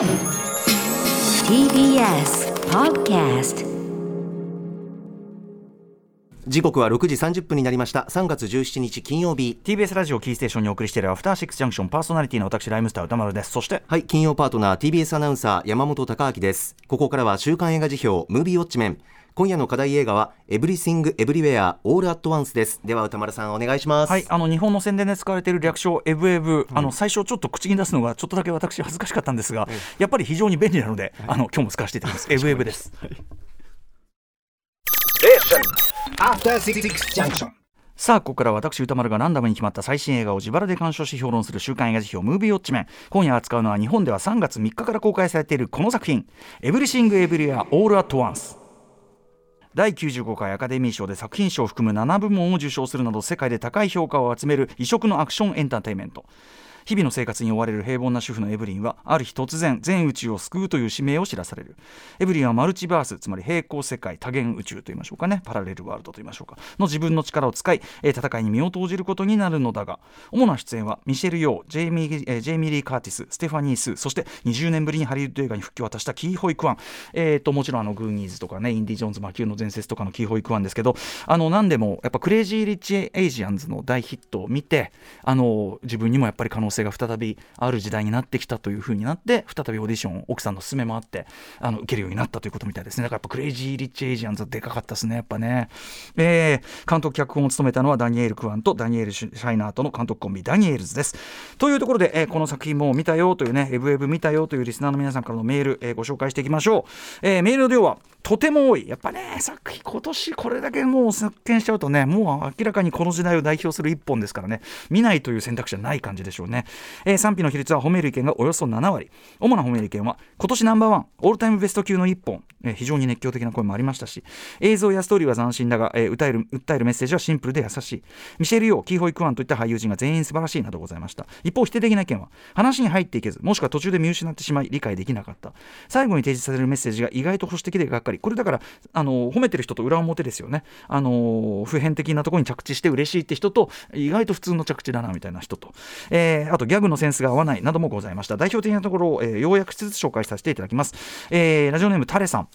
TBS Podcast 時刻は6時30分になりました。3月17日金曜日。TBS ラジオキーステーションにお送りしているアフターシックスジャンクションパーソナリティの私ライムスター歌丸です。そしてはい金曜パートナー TBS アナウンサー山本貴明です。ここからは週刊映画辞表ムービーウォッチメン今夜の課題映画はエブリシングエブリウェアオールアットワンスです。では歌丸さんお願いします。はいあの日本の宣伝で使われている略称エブエブ、あの最初ちょっと口に出すのがちょっとだけ私恥ずかしかったんですが、やっぱり非常に便利なので、あの今日も使わせていただきます。エブエブです.さあここから私歌丸がランダムに決まった最新映画を自腹で鑑賞し評論する週刊映画辞表ムービーウォッチメン。今夜扱うのは日本では3月3日から公開されているこの作品。エブリシングエブリアオールアットワンス第95回アカデミー賞で作品賞を含む7部門を受賞するなど世界で高い評価を集める異色のアクションエンターテインメント。日々の生活に追われる平凡な主婦のエブリンはある日突然全宇宙を救うという使命を知らされる。エブリンはマルチバースつまり平行世界多元宇宙と言いましょうかねパラレルワールドと言いましょうかの自分の力を使いえー戦いに身を投じることになるのだが主な出演はミシェル・ヨージェイミー、えージェイミ・リー・カーティスステファニー・スーそして20年ぶりにハリウッド映画に復帰を果たしたキー・ホイ・クワン、えー、ともちろんあのグーニーズとかねインディ・ジョーンズ魔宮の伝説とかのキー・ホイ・クワンですけどあの何でもやっぱクレイジー・リッチ・エイジアンズの大ヒットを見てあの自分にもやっぱり可能性が再びある時代になってきたというふうになって再びオーディションを奥さんの勧めもあってあの受けるようになったということみたいですね。だからやっぱクレイジー・リッチ・エイジアンズはでかかったですねやっぱね、えー監督脚本を務めたのはダニエル・クワンとダニエル・シャイナートの監督コンビダニエルズです。というところで、えーこの作品も見たよというねエブエブ見たよというリスナーの皆さんからのメール、えーご紹介していきましょう、えーメールの量はとても多い。やっぱね作品今年これだけもう発見しちゃうとねもう明らかにこの時代を代表する一本ですからね。見ないという選択肢はない感じでしょうね、えー賛否の比率は褒める意見がおよそ7割。主な褒める意見は今年ナンバーワンオールタイムベスト級の一本、えー非常に熱狂的な声もありましたし映像やストーリーは斬新だが、えー歌える訴えるメッセージはシンプルで優しい。ミシェル・ヨーキーホイ・クワンといった俳優陣が全員素晴らしいなどございました。一方否定的な意見は話に入っていけずもしくは途中で見失ってしまい理解できなかった。最後に提示されるメッセージが意外と保守的でがっかり。これだからあの褒めてる人と裏表ですよね。あの普遍的なところに着地して嬉しいって人と意外と普通の着地だなみたいな人と、えーあとギャグのセンスが合わないなどもございました。代表的なところを、えーようやくしつ紹介させていただきます、えーラジオネームタレさん。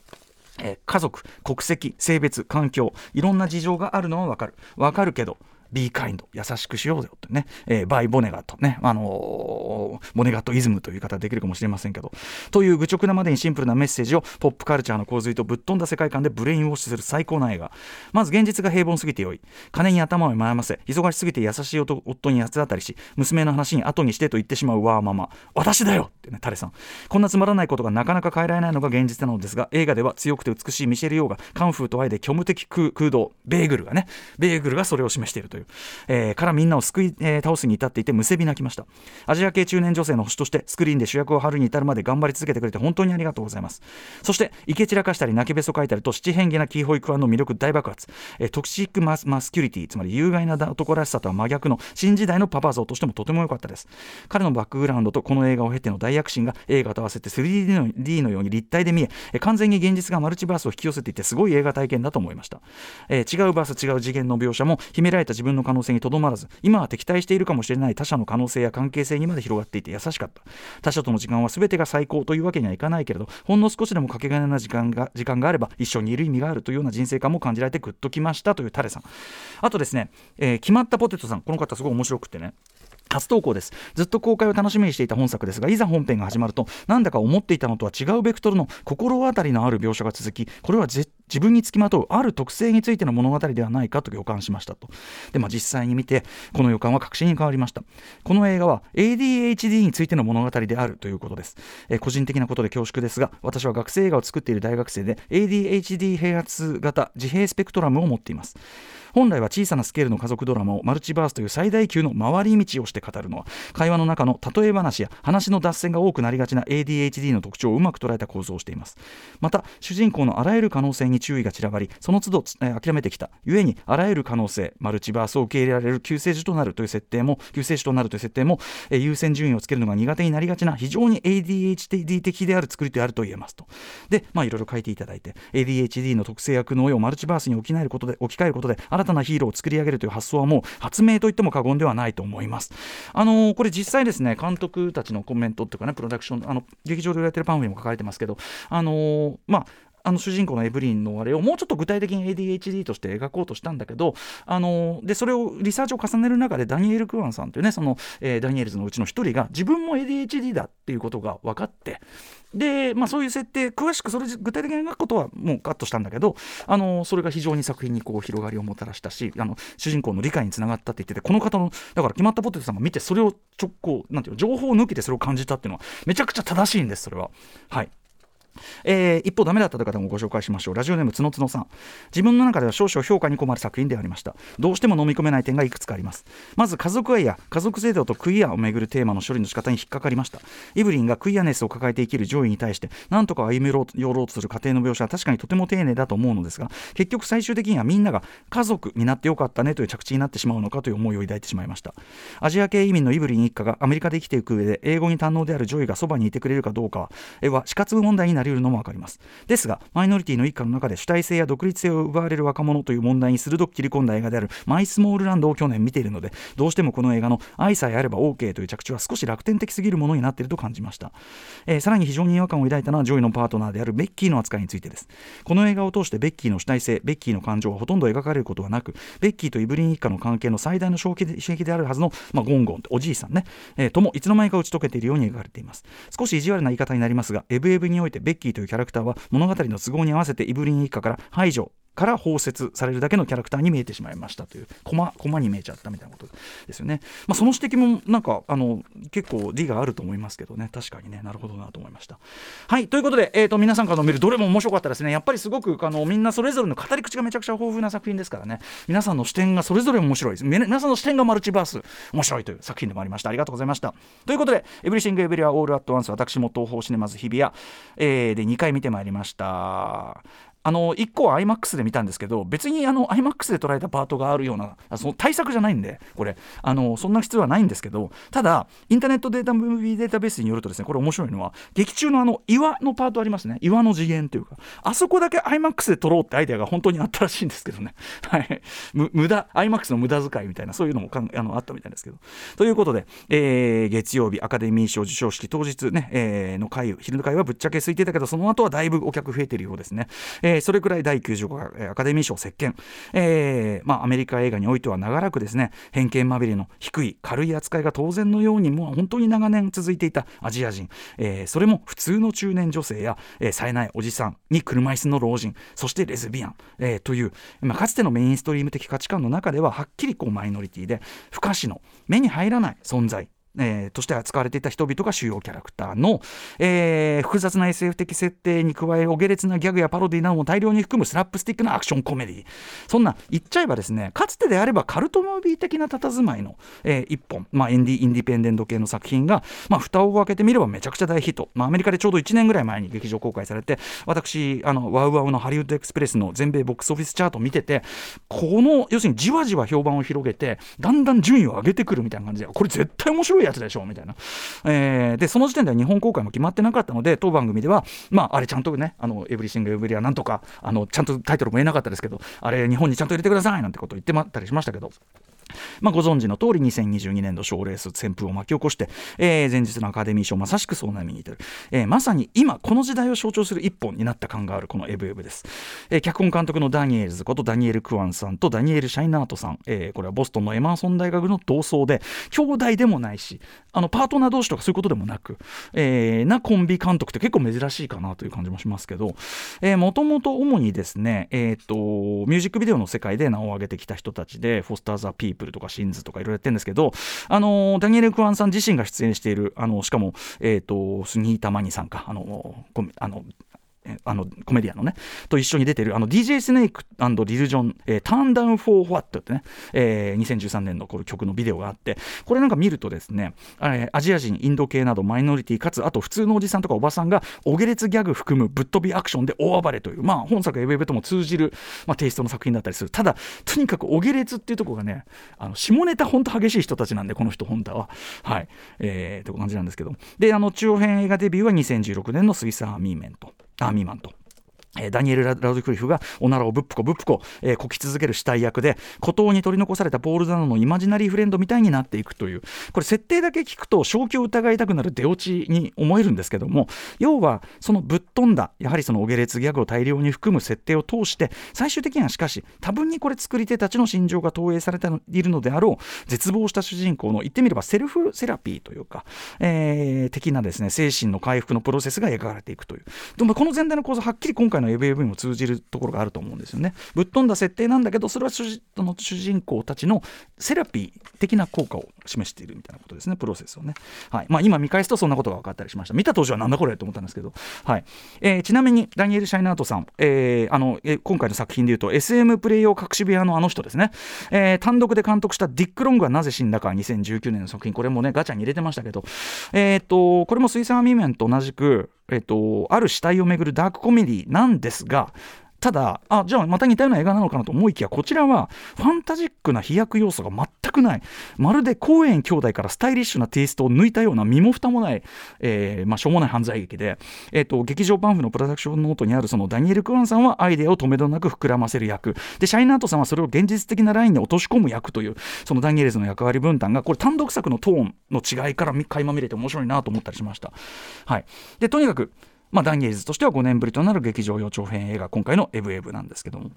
え家族、国籍、性別、環境、いろんな事情があるのはわかる。わかるけど、be kind 優しくしようぜってね、えーバイ・ボネガットね、あのーボネガットイズムという言い方できるかもしれませんけど、という愚直なまでにシンプルなメッセージをポップカルチャーの洪水とぶっ飛んだ世界観でブレインウォッシュする最高な映画。まず現実が平凡すぎてよい。金に頭を悩ませ、忙しすぎて優しい夫に八つ当たりし、娘の話に後にしてと言ってしまうワーママ。私だよってね、タレさん。こんなつまらないことがなかなか変えられないのが現実なのですが、映画では強くて美しいミシェル・ヨーがカンフーと愛で虚無的空洞、ベーグルがね、ベーグルがそれを示しているという、えーからみんなを救い、えー倒すに至っていてむせび泣きました。アジア系中年女性の星としてスクリーンで主役を張るに至るまで頑張り続けてくれて本当にありがとうございます。そして、イケ散らかしたり泣きべそ書いたりと七変化なキーホイクワンの魅力大爆発、えートクシックマスマスキュリティ、つまり有害な男らしさとは真逆の新時代のパパ像としてもとても良かったです。彼のバックグラウンドとこの映画を経ての大躍進が映画と合わせて 3D の D のように立体で見ええー完全に現実がマルチバースを引き寄せていてすごい映画体験だと思いました、えー違うバース違う次元の描写も秘められた自分の可能性にとどまらず今は敵対しているかもしれない他者の可能性や関係性にまで広がっていて優しかった。他者との時間は全てが最高というわけにはいかないけれどほんの少しでもかけがえな時間が時間があれば一緒にいる意味があるというような人生観も感じられてグッときましたというタレさん。あとですね、えー決まったポテトさん。この方すごい面白くてね。初投稿です。ずっと公開を楽しみにしていた本作ですがいざ本編が始まるとなんだか思っていたのとは違うベクトルの心当たりのある描写が続きこれは自分につきまとうある特性についての物語ではないかと予感しましたと。で、まあ、実際に見てこの予感は確信に変わりました。この映画は ADHD についての物語であるということです、えー個人的なことで恐縮ですが私は学生映画を作っている大学生で ADHD 併発型自閉スペクトラムを持っています。本来は小さなスケールの家族ドラマをマルチバースという最大級の回り道をして語るのは会話の中の例え話や話の脱線が多くなりがちな ADHD の特徴をうまく捉えた構造をしています。また主人公のあらゆる可能性に注意が散らばりその都度、えー諦めてきた故にあらゆる可能性マルチバースを受け入れられる救世主となるという設定も救世主となるという設定も、えー優先順位をつけるのが苦手になりがちな非常に ADHD 的である作りであると言えますとでまあいろいろ書いていただいて ADHD の特性や苦悩をマルチバースに置き換えることで置き換えることで新新たなヒーローを作り上げるという発想はもう発明といっても過言ではないと思います。あのー、これ実際ですね監督たちのコメントっていうかねプロダクションあの劇場で売られてるパンフにも書かれてますけどあのー、まああの主人公のエブリンのあれをもうちょっと具体的に ADHD として描こうとしたんだけどあのでそれをリサーチを重ねる中でダニエル・クワンさんというねその、えー、ダニエルズのうちの一人が自分も ADHD だっていうことが分かってで、まあ、そういう設定詳しくそれ具体的に描くことはもうカットしたんだけどあのそれが非常に作品にこう広がりをもたらしたしあの主人公の理解につながったって言っててこの方のだから決まったポテトさんが見てそれを直行なんていう情報を抜けてそれを感じたっていうのはめちゃくちゃ正しいんですそれは。はいえー、一方ダメだったという方もご紹介しましょう。ラジオネームつのつのさん。自分の中では少々評価に困る作品でありました。どうしても飲み込めない点がいくつかあります。まず家族愛や家族制度とクイアをめぐるテーマの処理の仕方に引っかかりました。イブリンがクイアネスを抱えて生きる上位に対して何とか歩めようとする家庭の描写は確かにとても丁寧だと思うのですが結局最終的にはみんなが家族になってよかったねという着地になってしまうのかという思いを抱いてしまいました。アジア系移民のイブリン一家がアメリカで生きていく上で英語に堪能であるジョイがそばにいてくれるかどうかは死活問題になり得るのも分かります。ですがマイノリティの一家の中で主体性や独立性を奪われる若者という問題に鋭く切り込んだ映画であるマイスモールランドを去年見ているのでどうしてもこの映画の愛さえあれば OK という着地は少し楽天的すぎるものになっていると感じました、えー、さらに非常に違和感を抱いたのはジョイのパートナーであるベッキーの扱いについてです。この映画を通してベッキーの主体性ベッキーの感情はほとんど描かれることはなくベッキーとイブリン一家の関係の最大の衝撃であるはずの、まあ、ゴンゴンおじいさんね、えー、ともいつの間にか打ち解けているように描かれています。少し意地悪な言い方になりますがエブエブにおいてベッキーというキャラクターは物語の都合に合わせてイブリン一家から排除から包摂されるだけのキャラクターに見えてしまいましたというコマコマに見えちゃったみたいなことですよね、まあ、その指摘もなんかあの結構理があると思いますけどね。確かにね。なるほどなと思いました。はい。ということで、えーと、皆さんからの見るどれも面白かったですね。やっぱりすごくあのみんなそれぞれの語り口がめちゃくちゃ豊富な作品ですからね。皆さんの視点がそれぞれ面白いです。皆さんの視点がマルチバース面白いという作品でもありました。ありがとうございました。ということでエブリシングエブリアオールアットワンス私も東方シネマズ日比谷、えー、で2回見てまいりました。あの1個は iMAX で見たんですけど別にあの iMAX で捉えたパートがあるようなその対策じゃないんでこれ。あのそんな必要はないんですけどただインターネットデータムービーデータベースによるとですねこれ面白いのは劇中のあの岩のパートありますね。岩の次元というか。あそこだけ iMAX で撮ろうってアイデアが本当にあったらしいんですけどね。はい。無駄 iMAX の無駄遣いみたいなそういうのもかんあのあったみたいですけど。ということで、えー、月曜日アカデミー賞授賞式当日ね、えー、の会昼の会はぶっちゃけ空いてたけどその後はだいぶお客増えてるようですね、えー、それくらい第95回アカデミー賞席巻、えーまあ、アメリカ映画においては長らくですね偏見まみれの低い軽い扱いが当然のようにもう本当に長年続いていたアジア人、えー、それも普通の中年女性や、えー、冴えないおじさんに車椅子の老人そしてレズビアン、えー、という、まあ、かつてのメインストリーム的価値観の中でははっきりこうマイノリティで不可視の目に入らない存在えー、として扱われていた人々が主要キャラクターの、えー、複雑な SF 的設定に加えお下劣なギャグやパロディなども大量に含むスラップスティックなアクションコメディそんな言っちゃえばですねかつてであればカルトムービー的な佇まいの、えー、一本、まあ、インディインディペンデント系の作品が、まあ、蓋を開けてみればめちゃくちゃ大ヒット、まあ、アメリカでちょうど1年ぐらい前に劇場公開されて私あのワウワウのハリウッドエクスプレスの全米ボックスオフィスチャート見ててこの要するにじわじわ評判を広げてだんだん順位を上げてくるみたいな感じでこれ絶対面白いやつでしょみたいな。えー、でその時点では日本公開も決まってなかったので当番組では、まあ、あれちゃんとね「あのエブリシング・エブリア」なんとかあのちゃんとタイトルも言えなかったですけどあれ日本にちゃんと入れてくださいなんてことを言ってまったりしましたけど。まあ、ご存知の通り2022年度賞レース旋風を巻き起こして、えー、前日のアカデミー賞まさしくそうな意味に似てる、えー、まさに今この時代を象徴する一本になった感があるこのエブエブです、えー、脚本監督のダニエルズことダニエル・クワンさんとダニエル・シャイナートさん、えー、これはボストンのエマーソン大学の同窓で兄弟でもないしあのパートナー同士とかそういうことでもなく、えー、なコンビ監督って結構珍しいかなという感じもしますけどもともと主にですね、えーと、ミュージックビデオの世界で名を上げてきた人たちでフォスター・ザ・ピープルとかシンズとかいろいろやってるんですけど、あのダニエル・クワンさん自身が出演している、あのしかも、えーと、杉田真ニさんか、あのあのあのコメディアンのねと一緒に出てるあの DJ スネークリルジョン、えー、ターンダウン・フォー・ファットってね、えー、2013年のこの曲のビデオがあってこれなんか見るとですね、えー、アジア人インド系などマイノリティかつあと普通のおじさんとかおばさんがお下劣ギャグ含むぶっ飛びアクションで大暴れというまあ本作エブエブとも通じる、まあ、テイストの作品だったりする。ただとにかくお下劣っていうところがねあの下ネタ本当激しい人たちなんでこの人本当は。はい。えー、という感じなんですけど。であの中央編映画デビューは2016年のスイスアーミーメンとアーミーマンと。ダニエル・ラドクリフがおならをぶっぷこぶっぷこ、えーこき続ける死体役で孤島に取り残されたポール・ダノのイマジナリーフレンドみたいになっていくという。これ設定だけ聞くと正気を疑いたくなる出落ちに思えるんですけども要はそのぶっ飛んだやはりそのオゲレツギャグを大量に含む設定を通して最終的にはしかし多分にこれ作り手たちの心情が投影されているのであろう絶望した主人公の言ってみればセルフセラピーというか、えー的なですね精神の回復のプロセスが描かれていくという。でもこの全体の構造はっきり今回の AVAV も通じるところがあると思うんですよね。ぶっ飛んだ設定なんだけどそれは主人の主人公たちのセラピー的な効果を示しているみたいなことですね。プロセスをね、はい。まあ、今見返すとそんなことが分かったりしました。見た当時はなんだこれと思ったんですけど、はい。えーちなみにダニエル・シャイナートさん、えーあのえー今回の作品でいうと SM プレイ用隠し部屋のあの人ですね、えー単独で監督したディック・ロングはなぜ死んだか2019年の作品。これもねガチャに入れてましたけど、えー、とこれも水産アミメンと同じく、えっ、とある死体をめぐるダークコメディなんですがただあじゃあまた似たような映画なのかなと思いきやこちらはファンタジックな飛躍要素が全くない。まるでコーエン兄弟からスタイリッシュなテイストを抜いたような身も蓋もない、えーまあ、しょうもない犯罪劇で、えー、と劇場パンフのプロダクションノートにあるそのダニエル・クワンさんはアイデアを止めどなく膨らませる役。でシャイナートさんはそれを現実的なラインに落とし込む役というそのダニエルズの役割分担がこれ単独作のトーンの違いから垣間見れて面白いなと思ったりしました。はい、でとにかくまあ、ダニエルズとしては5年ぶりとなる劇場用長編映画今回の「エブエブ」なんですけども。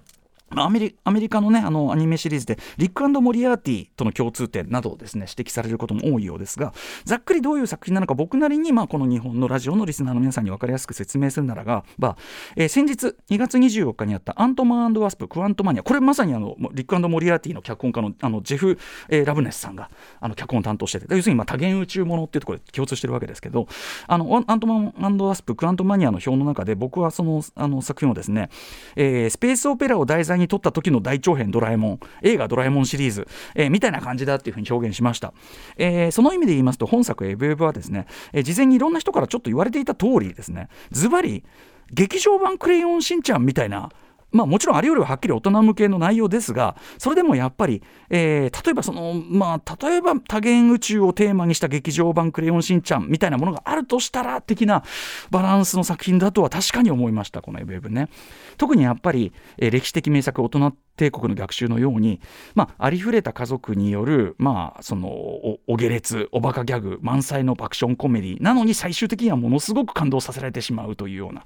アメリアメリカの,、ね、あのアニメシリーズでリック・アンド・モーティとの共通点などをです、ね、指摘されることも多いようですがざっくりどういう作品なのか僕なりに、まあ、この日本のラジオのリスナーの皆さんに分かりやすく説明するならば、まあえー先日2月24日にあったアントマンワスプクワントマニア。これまさにあのリック・アンド・モーティの脚本家のあのジェフ、えーラブネスさんがあの脚本を担当してて要するにまあ多元宇宙ものっていうところで共通してるわけですけどあのアントマンワスプクワントマニアの表の中で僕はそのあの作品をですね、えースペースオペラを題材に撮った時の大長編ドラえもん映画ドラえもんシリーズ、えーみたいな感じだっていうふうに表現しました、えーその意味で言いますと本作エブエブはですね、えー事前にいろんな人からちょっと言われていた通りですねズバリ劇場版クレヨンしんちゃんみたいなまあ、もちろんあれよりははっきり大人向けの内容ですがそれでもやっぱり、えー例えばその、まあ、例えば多元宇宙をテーマにした劇場版「クレヨンしんちゃん」みたいなものがあるとしたら的なバランスの作品だとは確かに思いましたこの「エブエブね。特にやっぱり、えー歴史的名作大人帝国の逆襲のように、まあ、ありふれた家族による、まあ、そのおお下劣おバカギャグ満載のアクションコメディなのに最終的にはものすごく感動させられてしまうというような。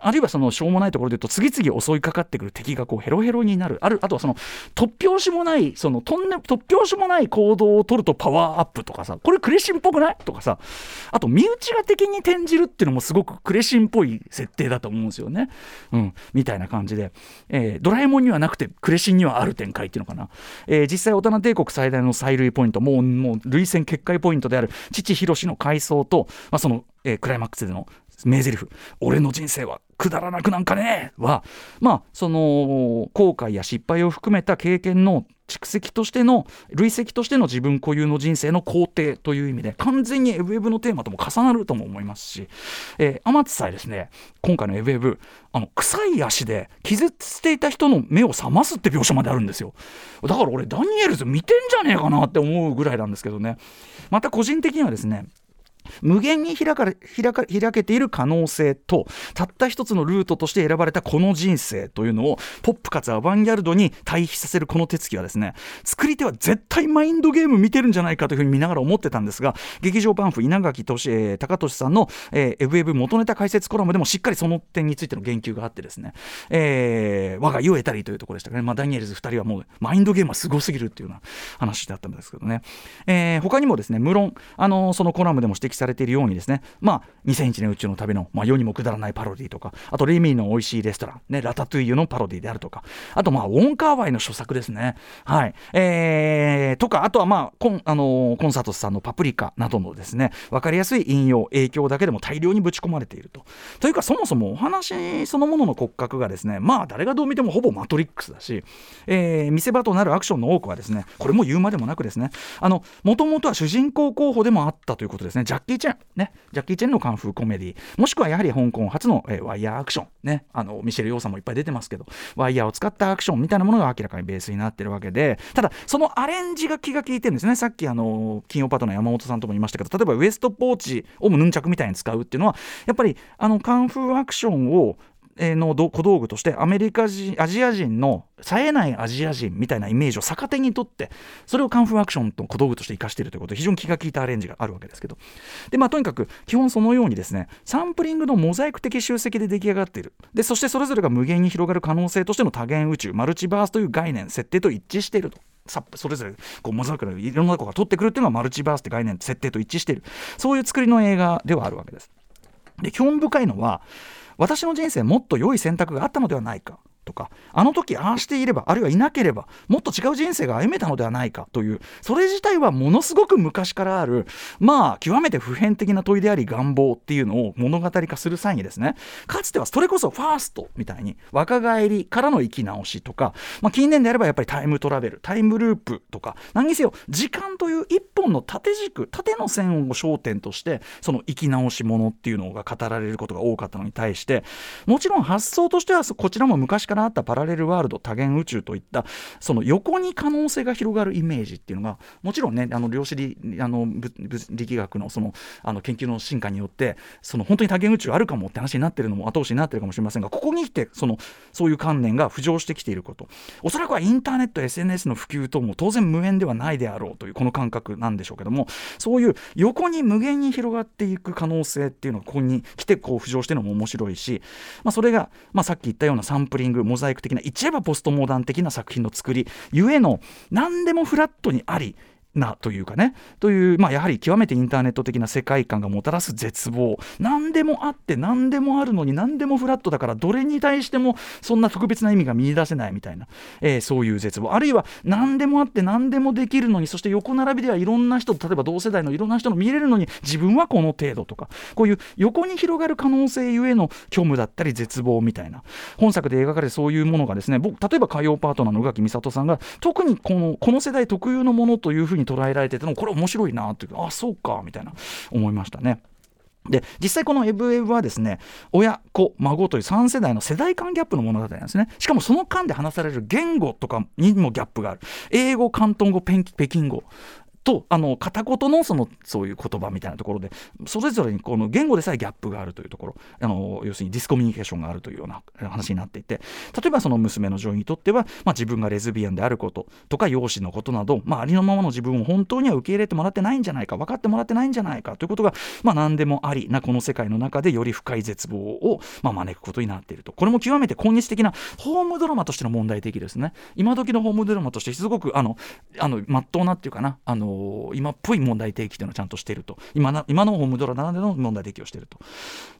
あるいはそのしょうもないところで言うと次々襲いかかってくる敵がこうヘロヘロになる。あるあとはその突拍子もないそのとんね突拍子もない行動を取るとパワーアップとかさこれクレシンっぽくない？とかさ。あと身内が敵に転じるっていうのもすごくクレシンっぽい設定だと思うんですよね。うん、みたいな感じで、えードラえもんにはなくてクレシンにはある展開っていうのかな、えー実際大人帝国最大の催涙ポイントもうもう涙腺決壊ポイントである父ヒロシの回想と、まあ、その、えークライマックスでの名台詞俺の人生はくだらなくなんかねはまあその後悔や失敗を含めた経験の蓄積としての累積としての自分固有の人生の肯定という意味で完全にエブエブのテーマとも重なるとも思いますし、えー、天津さえですね今回のエブエブあの臭い足で気絶していた人の目を覚ますって描写まであるんですよ。だから俺ダニエルズ見てんじゃねえかなって思うぐらいなんですけどね。また個人的にはですね無限に開かれ開か開けている可能性とたった一つのルートとして選ばれたこの人生というのをポップかつアバンギャルドに対比させるこの手つきはですね作り手は絶対マインドゲーム見てるんじゃないかというふうに見ながら思ってたんですが劇場パンフ稲垣俊えー高俊さんの、えー、エブエブ元ネタ解説コラムでもしっかりその点についての言及があってですね、えー我が言えたりというところでしたね、まあ、ダニエルズ2人はもうマインドゲームはすごすぎるっていうような話だったんですけどね、えー他にもですね無論あのそのコラムでも指摘されているようにですねまあ2001年宇宙の旅の、まあ、世にもくだらないパロディとかあとレミーの美味しいレストラン、ね、ラタトゥイユのパロディであるとかあとまあウォンカーワイの著作ですね。はい。えー、とかあとはまあコンあのコンサートスさんのパプリカなどのですね分かりやすい引用影響だけでも大量にぶち込まれていると。というかそもそもお話そのものの骨格がですねまあ誰がどう見てもほぼマトリックスだし、えー見せ場となるアクションの多くはですねこれも言うまでもなくですねあのもともとは主人公候補でもあったということですね。ジャッキー・チェンねジャッキー・チェンのカンフーコメディもしくはやはり香港発の、ワイヤーアクション。ね。あのミシェル・ヨーさんもいっぱい出てますけど。ワイヤーを使ったアクションみたいなものが明らかにベースになってるわけで。ただそのアレンジが気が利いてるんですね。さっきあの金曜パートの山本さんとも言いましたけど。例えばウエストポーチをヌンチャクみたいに使うっていうのはやっぱりあのカンフーアクションをの小道具としてアメリカ人アジア人の冴えないアジア人みたいなイメージを逆手にとってそれをカンフーアクションと小道具として生かしているということで非常に気が利いたアレンジがあるわけですけどで、まあ、とにかく基本そのようにですねサンプリングのモザイク的集積で出来上がっているでそしてそれぞれが無限に広がる可能性としての多元宇宙マルチバースという概念設定と一致していると。それぞれこうモザイクのいろんなとこが取ってくるっていうのがマルチバースって概念設定と一致しているそういう作りの映画ではあるわけです。で興味深いのは私の人生もっと良い選択があったのではないか。とかあの時ああしていればあるいはいなければもっと違う人生が歩めたのではないかというそれ自体はものすごく昔からあるまあ極めて普遍的な問いであり願望っていうのを物語化する際にですねかつてはそれこそファーストみたいに若返りからの生き直しとか、まあ、近年であればやっぱりタイムトラベルタイムループとか何にせよ時間という一本の縦軸縦の線を焦点としてその生き直しものっていうのが語られることが多かったのに対してもちろん発想としてはこちらも昔からあったパラレルワールド多元宇宙といったその横に可能性が広がるイメージっていうのがもちろんねあの量子力あの物力学のそのあの研究の進化によってその本当に多元宇宙あるかもって話になってるのも後押しになってるかもしれませんがここに来てそのそういう観念が浮上してきていること。おそらくはインターネット SNS の普及とも当然無縁ではないであろうというこの感覚なんでしょうけどもそういう横に無限に広がっていく可能性っていうのがここに来てこう浮上してるのも面白いし、まあ、それが、まあ、さっき言ったようなサンプリングモザイク的な一えばポストモーダン的な作品の作りゆえの何でもフラットにありなというかね。という、まあ、やはり極めてインターネット的な世界観がもたらす絶望。何でもあって何でもあるのに何でもフラットだからどれに対してもそんな特別な意味が見出せないみたいな、えー、そういう絶望。あるいは何でもあって何でもできるのにそして横並びではいろんな人例えば同世代のいろんな人の見れるのに自分はこの程度とかこういう横に広がる可能性ゆえの虚無だったり絶望みたいな。本作で描かれるそういうものがですね僕例えば火曜パートナーの宇垣美里さんが特にこのこの世代特有のものというふうにに捉えられててもこれ面白いなっていうあそうかみたいな思いましたね。で実際この「エブエブ」はですね親子孫という3世代の世代間ギャップの物語なんですね。しかもその間で話される言語とかにもギャップがある。英語広東語北京語。とあの片言のそのそういう言葉みたいなところでそれぞれにこの言語でさえギャップがあるというところあの要するにディスコミュニケーションがあるというような話になっていて例えばその娘の女医にとっては、まあ、自分がレズビアンであることとか容姿のことなど、まあ、ありのままの自分を本当には受け入れてもらってないんじゃないか分かってもらってないんじゃないかということが、まあ、何でもありなこの世界の中でより深い絶望を、まあ、招くことになっていると。これも極めて今日的なホームドラマとしての問題的ですね今時のホームドラマとしてすごくあのあの真っ当なっていうかなあの今っぽい問題提起というのをちゃんとしていると。今な今のホームドラならでの問題提起をしていると。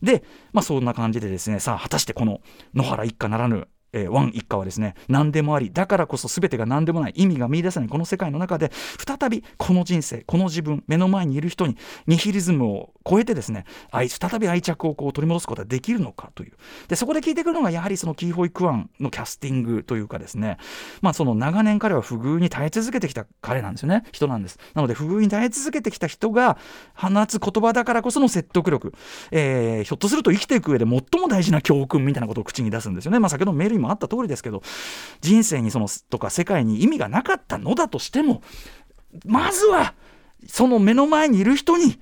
で、まあ、そんな感じでですねさあ果たしてこの野原一家ならぬえー、ワン一家はですね何でもありだからこそ全てが何でもない意味が見出せないこの世界の中で再びこの人生この自分目の前にいる人にニヒリズムを超えてですね愛再び愛着をこう取り戻すことができるのかという。でそこで聞いてくるのがやはりそのキーホイ・クワンのキャスティングというかですねまあその長年彼は不遇に耐え続けてきた彼なんですよね。人なんです。なので不遇に耐え続けてきた人が放つ言葉だからこその説得力、えー、ひょっとすると生きていく上で最も大事な教訓みたいなことを口に出すんですよね。まあ先ほどメールにもあった通りですけど人生にそのとか世界に意味がなかったのだとしてもまずはその目の前にいる人に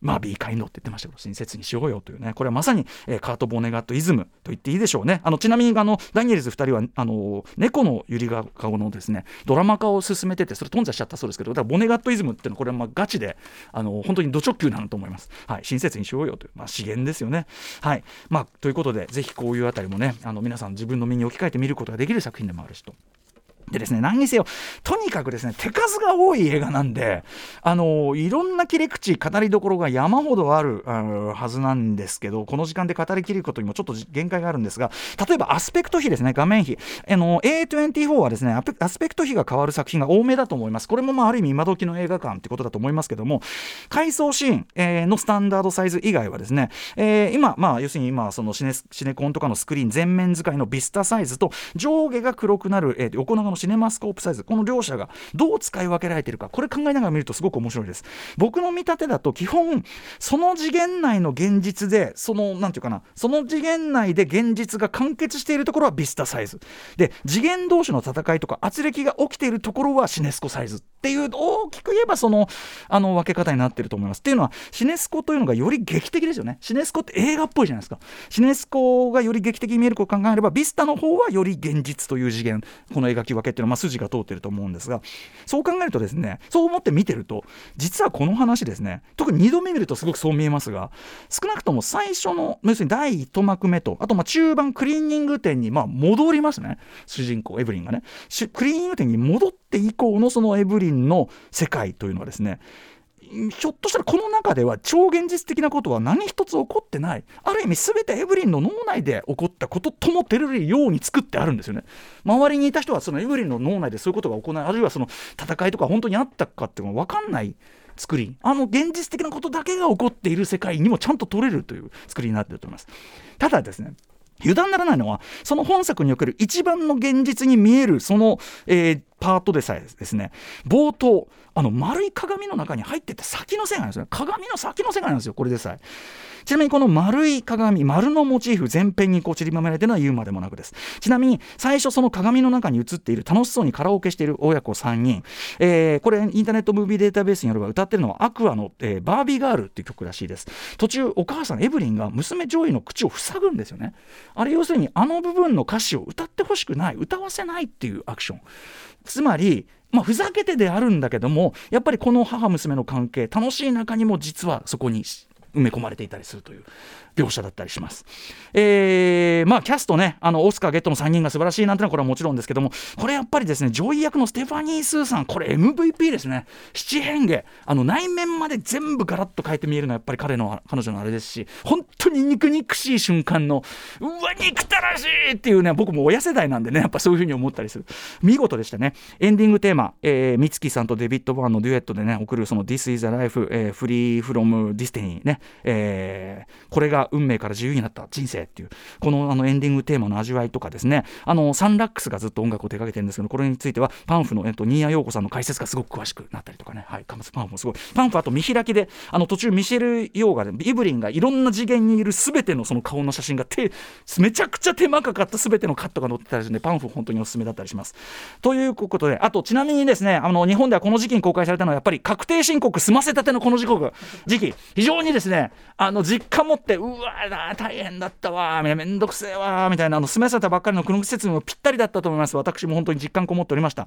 まあ、ビーカインドって言ってましたけど、親切にしようよというね、これはまさに、えー、カート・ボネガットイズムと言っていいでしょうね。あのちなみにあのダニエルズ2人はあの猫のゆりが顔のですねドラマ化を進めてて、それ頓挫しちゃったそうですけど、だからボネガットイズムっていうのは、これはまあガチで、あの本当にド直球なのと思います。はい、親切にしようよという、まあ、資源ですよね。はいまあ、ということで、ぜひこういうあたりもね、あの皆さん自分の身に置き換えてみることができる作品でもあるしと。でですね、何にせよ、とにかくですね、手数が多い映画なんで、あのいろんな切り口、語りどころが山ほどあるはずなんですけど、この時間で語りきることにもちょっと限界があるんですが、例えばアスペクト比ですね、画面比。あの A24 はですね、アスペクト比が変わる作品が多めだと思います。これもまあある意味今時の映画館ってことだと思いますけども、回想シーン、えー、のスタンダードサイズ以外はですね、えー、今、まあ要するに今、そのシネシネコンとかのスクリーン全面使いのビスタサイズと上下が黒くなる、えー、横長のシネマスコープサイズこの両者がどう使い分けられているかこれ考えながら見るとすごく面白いです。僕の見立てだと基本その次元内の現実でそのなんていうかなその次元内で現実が完結しているところはビスタサイズ。で次元同士の戦いとか圧力が起きているところはシネスコサイズっていう大きく言えばそのあの分け方になってると思います。っていうのはシネスコというのがより劇的ですよね。シネスコって映画っぽいじゃないですか。シネスコがより劇的に見えることを考えればビスタの方はより現実という次元。この描き分けっていうのはまあ筋が通ってると思うんですがそう考えるとですねそう思って見てると実はこの話ですね特に2度目見るとすごくそう見えますが少なくとも最初の要するに第1幕目とあとまあ中盤クリーニング店にまあ戻りますね主人公エブリンがね。クリーニング店に戻って以降のそのエブリンの世界というのはですねひょっとしたらこの中では超現実的なことは何一つ起こってない。ある意味全てエブリンの脳内で起こったこととも照れるように作ってあるんですよね。周りにいた人はそのエブリンの脳内でそういうことが行われあるいはその戦いとか本当にあったかっていうのが分かんない作り。あの現実的なことだけが起こっている世界にもちゃんと取れるという作りになっていると思います。ただですね油断ならないのはその本作における一番の現実に見えるその、えー、パートでさえですね冒頭あの丸い鏡の中に入ってて先の線があるんですよ。鏡の先の線があるんですよこれでさえ。ちなみにこの丸い鏡丸のモチーフ全編にこう散りばめられてるのは言うまでもなくです。ちなみに最初その鏡の中に映っている楽しそうにカラオケしている親子3人、えー、これインターネットムービーデータベースによれば歌ってるのはアクアの、えー、バービーガールっていう曲らしいです。途中お母さんエブリンが娘ジョイの口を塞ぐんですよね。あれ要するにあの部分の歌詞を歌ってほしくない歌わせないっていうアクション。つまりまあ、ふざけてであるんだけどもやっぱりこの母娘の関係楽しい中にも実はそこに埋め込まれていたりするという。描写だったりします。えー、まあキャストねあのオスカーゲットの3人が素晴らしいなんてのはこれはもちろんですけどもこれやっぱりですねジョイ役のステファニー・スーさんこれ MVP ですね。七変化。あの内面まで全部ガラッと変えて見えるのはやっぱり彼の彼女のあれですし本当に肉肉しい瞬間のうわ憎たらしいっていうね僕も親世代なんでねやっぱそういうふうに思ったりする。見事でしたね。エンディングテーマ、えー、美月さんとデビッド・バーンのデュエットでね送るその This is a life、えー、Free from Destiny ね、えー、これが運命から自由になった人生っていうこのあのエンディングテーマの味わいとかですね。あのサンラックスがずっと音楽を手掛けてるんですけどこれについてはパンフの、えっと、新谷陽子さんの解説がすごく詳しくなったりとかね。はいパンフもすごい。パンフあと見開きであの途中ミシェル・ヨーガでイブリンがいろんな次元にいる全てのその顔の写真が手めちゃくちゃ手間かかった全てのカットが載ってたりするんでパンフ本当におすすめだったりします。ということであとちなみにですねあの日本ではこの時期に公開されたのはやっぱり確定申告済ませたてのこの時刻時期非常にですねあの実家持ってううわ大変だったわめんどくせえわみたいなあの済ませたばっかりのこの季節にもぴったりだったと思います。私も本当に実感こもっておりました、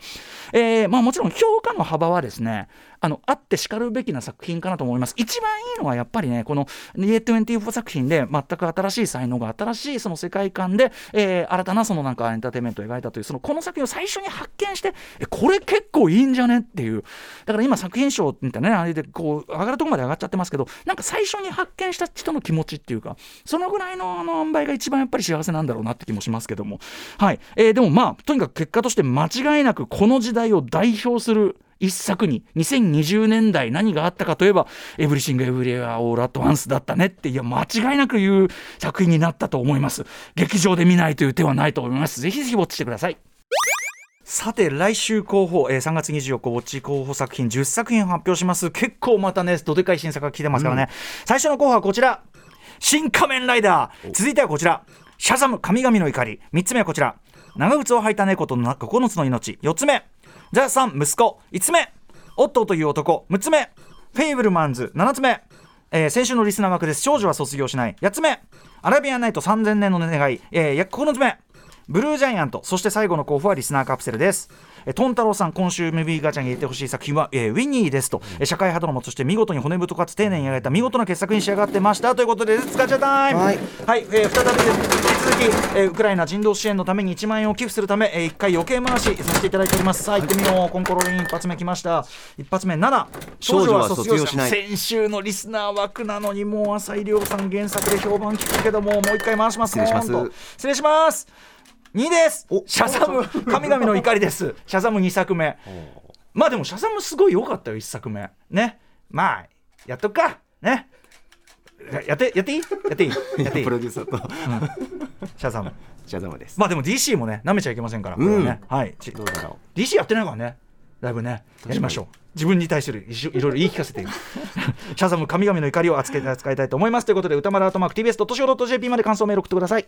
えー、まあもちろん評価の幅はですねあのあってしかるべきな作品かなと思います。一番いいのはやっぱりねこの A24 作品で全く新しい才能が新しいその世界観で、えー、新たなそのなんかエンターテインメントを描いたというそのこの作品を最初に発見してえこれ結構いいんじゃねっていう。だから今作品賞みたいなねあれでこう上がるとこまで上がっちゃってますけどなんか最初に発見した人の気持ちっていうかそのぐらいのあの塩梅が一番やっぱり幸せなんだろうなって気もしますけども。はい、えー、でもまあとにかく結果として間違いなくこの時代を代表する一作に2020年代何があったかといえば「エブリシング・エブリエア・オール・アット・ワンス」だったねっていや間違いなく言う作品になったと思います。劇場で見ないという手はないと思います。ぜひぜひウォッチしてください。さて来週候補、えー、3月24日ウォッチ候補作品10作品発表します。結構またねどでかい新作が来てますからね、うん、最初の候補はこちら新仮面ライダー。続いてはこちら。シャザム神々の怒り。3つ目はこちら。長靴を履いた猫と9つの命。4つ目。ザ・サン息子。5つ目。オットーという男。6つ目。フェイブルマンズ。7つ目、えー、先週のリスナー枠です。少女は卒業しない。8つ目。アラビアンナイト3000年の願い、えー、9つ目。ブルージャイアント。そして最後の候補はリスナーカプセルです。えトン太郎さん今週ムービーガチャに入れてほしい作品は、えー、ウィニーですと、え社会派ドラマとして見事に骨太かつ丁寧に描いた見事な傑作に仕上がってました。ということで使っちゃタイム。はい、はい、えー、再びです。引き続き、えー、ウクライナ人道支援のために1万円を寄付するため、えー、1回余計回しさせていただいております。さあ行ってみよう。コンコロリン一発目来ました。一発目7少女は卒業しない。先週のリスナー枠なのにもう浅井亮さん原作で評判聞くけどももう一回回します。失礼します。失礼します2です。シャザム神々の怒りです。シャザム2作目。まあでもシャザムすごい良かったよ1作目。ね。まあやっとくか。ね。やってやっていい？やっていい？やっていい？プロデューサーと、うん。シャザム。シャザムです、まあでも DC もね舐めちゃいけませんから、これはね。はい。ちどうだろ DC やってないからね。だいぶね。やりましょう。自分に対するいろいろ言い聞かせて。い るシャザム神々の怒りを扱いたいと思います。ということで歌丸アートマーク TBS.CO.JP まで感想メール送ってください